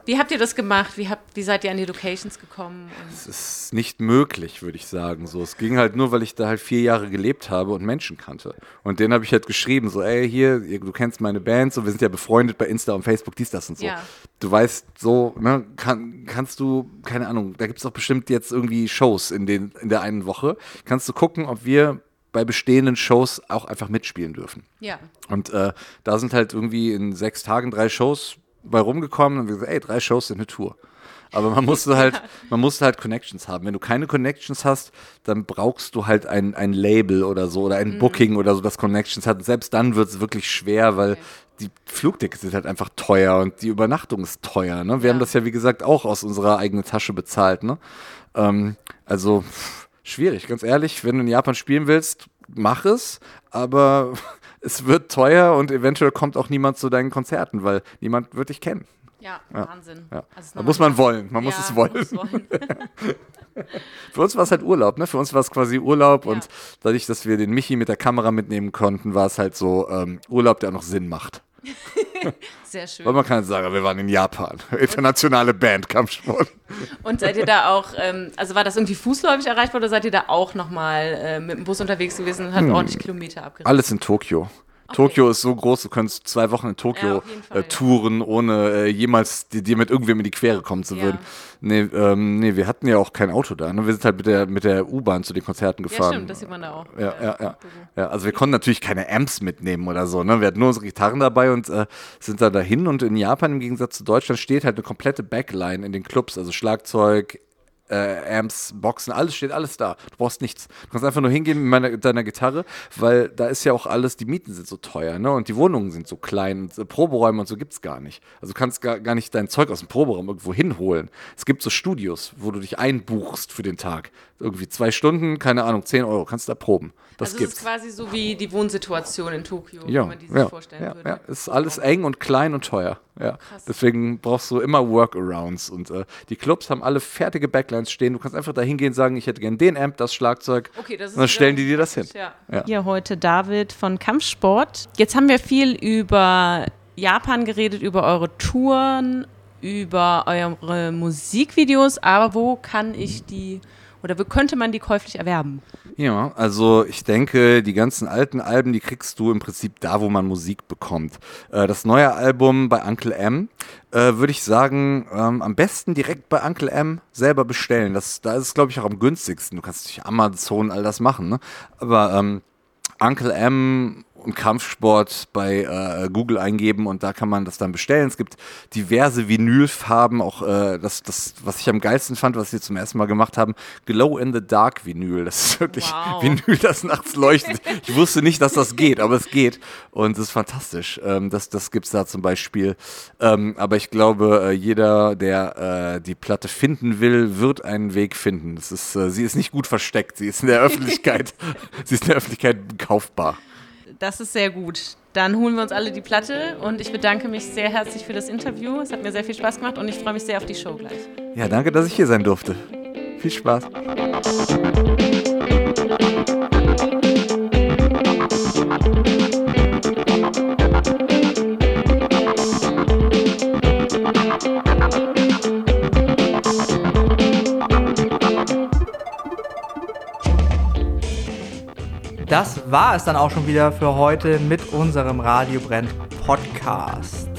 Wie habt ihr das gemacht? Wie, habt, wie seid ihr an die Locations gekommen? Es ist nicht möglich, würde ich sagen. So, es ging halt nur, weil ich da halt vier Jahre gelebt habe und Menschen kannte. Und denen habe ich halt geschrieben, so, ey, hier, du kennst meine Band, so, wir sind ja befreundet bei Insta und Facebook, dies, das und so. Ja. Du weißt, so, ne, kann, kannst du, keine Ahnung, da gibt es doch bestimmt jetzt irgendwie Shows in, den, in der einen Woche. Kannst du gucken, ob wir bei bestehenden Shows auch einfach mitspielen dürfen. ja, Und äh, da sind halt irgendwie in sechs Tagen drei Shows bei rumgekommen und wir gesagt, ey, drei Shows sind eine Tour. Aber man musste halt, man musste halt Connections haben. Wenn du keine Connections hast, dann brauchst du halt ein, ein Label oder so oder ein Booking oder so, das Connections hat. Und selbst dann wird es wirklich schwer, weil die Flugtickets sind halt einfach teuer und die Übernachtung ist teuer. Ne? Wir Ja. haben das ja, wie gesagt, auch aus unserer eigenen Tasche bezahlt. Ne? Ähm, also schwierig, ganz ehrlich. Wenn du in Japan spielen willst, mach es, aber es wird teuer und eventuell kommt auch niemand zu deinen Konzerten, weil niemand wird dich kennen. ja, Wahnsinn. Ja. Also Da muss man wollen, man muss Ja, es wollen. muss wollen. Für uns war es halt Urlaub, ne? Für uns war es quasi Urlaub Ja. und dadurch, dass wir den Michi mit der Kamera mitnehmen konnten, war es halt so ähm, Urlaub, der auch noch Sinn macht. Sehr schön. Weil man kann sagen, wir waren in Japan. Internationale Band, Kampfsport. Und seid ihr da auch, ähm, also war das irgendwie fußläufig erreichbar oder seid ihr da auch nochmal äh, mit dem Bus unterwegs gewesen und hat ordentlich Kilometer abgerissen? Alles in Tokio. Tokio ist so groß, du könntest zwei Wochen in Ja, Tokio Fall, äh, ja. touren, ohne äh, jemals dir mit irgendwem in die Quere kommen zu Ja. würden. Nee, ähm, nee, wir hatten ja auch kein Auto da. Ne? Wir sind halt mit der, mit der U-Bahn zu den Konzerten Ja, gefahren. stimmt, das sieht man da auch. Ja, ja, ja. ja. Also wir konnten natürlich keine Amps mitnehmen oder so. Ne? Wir hatten nur unsere Gitarren dabei und äh, sind da dahin. Und in Japan im Gegensatz zu Deutschland steht halt eine komplette Backline in den Clubs. Also Schlagzeug, äh, Amps, Boxen, alles steht alles da. Du brauchst nichts. Du kannst einfach nur hingehen mit meiner, deiner Gitarre, weil da ist ja auch alles, die Mieten sind so teuer, ne? Und die Wohnungen sind so klein und äh, Proberäume und so gibt's gar nicht. Also du kannst gar, gar nicht dein Zeug aus dem Proberaum irgendwo hinholen. Es gibt so Studios, wo du dich einbuchst für den Tag. Irgendwie zwei Stunden, keine Ahnung, 10 Euro, kannst da proben. Das also es gibt's. ist quasi so wie die Wohnsituation in Tokio, Ja, wie man die sich ja, vorstellen ja, würde. ja. Ist alles eng und klein und teuer. Ja. Deswegen brauchst du immer Workarounds. Und äh, die Clubs haben alle fertige Backlines stehen. Du kannst einfach da hingehen und sagen, ich hätte gern den Amp, das Schlagzeug. Okay, das ist und dann stellen die dir das hin. Ja. Ja. Hier heute David von Kampfsport. Jetzt haben wir viel über Japan geredet, über eure Touren, über eure Musikvideos, aber wo kann ich die oder könnte man die käuflich erwerben? Ja, also ich denke, die ganzen alten Alben, die kriegst du im Prinzip da, wo man Musik bekommt. Äh, das neue Album bei Uncle M äh, würde ich sagen, ähm, am besten direkt bei Uncle M selber bestellen. Das, da ist es, glaube ich, auch am günstigsten. Du kannst durch Amazon all das machen, ne? Aber ähm, Uncle M und Kampfsport bei äh, Google eingeben und da kann man das dann bestellen. Es gibt diverse Vinylfarben, auch äh, das, das, was ich am geilsten fand, was sie zum ersten Mal gemacht haben, Glow in the Dark Vinyl. Das ist wirklich Wow. Vinyl, das nachts leuchtet. Ich wusste nicht, dass das geht, aber es geht und es ist fantastisch. Ähm, das das gibt es da zum Beispiel. Ähm, aber ich glaube, äh, jeder, der äh, die Platte finden will, wird einen Weg finden. Das ist, äh, sie ist nicht gut versteckt, sie ist in der Öffentlichkeit, sie ist in der Öffentlichkeit kaufbar. Das ist sehr gut. Dann holen wir uns alle die Platte und ich bedanke mich sehr herzlich für das Interview. Es hat mir sehr viel Spaß gemacht und ich freue mich sehr auf die Show gleich. Ja, danke, dass ich hier sein durfte. Viel Spaß. War es dann auch schon wieder für heute mit unserem Radio Brennt Podcast.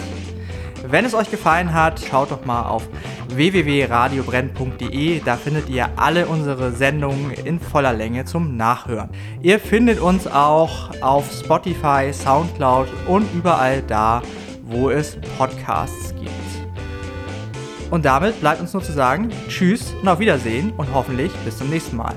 Wenn es euch gefallen hat, schaut doch mal auf www.radiobrennt.de. Da findet ihr alle unsere Sendungen in voller Länge zum Nachhören. Ihr findet uns auch auf Spotify, Soundcloud und überall da, wo es Podcasts gibt. Und damit bleibt uns nur zu sagen, tschüss und auf Wiedersehen und hoffentlich bis zum nächsten Mal.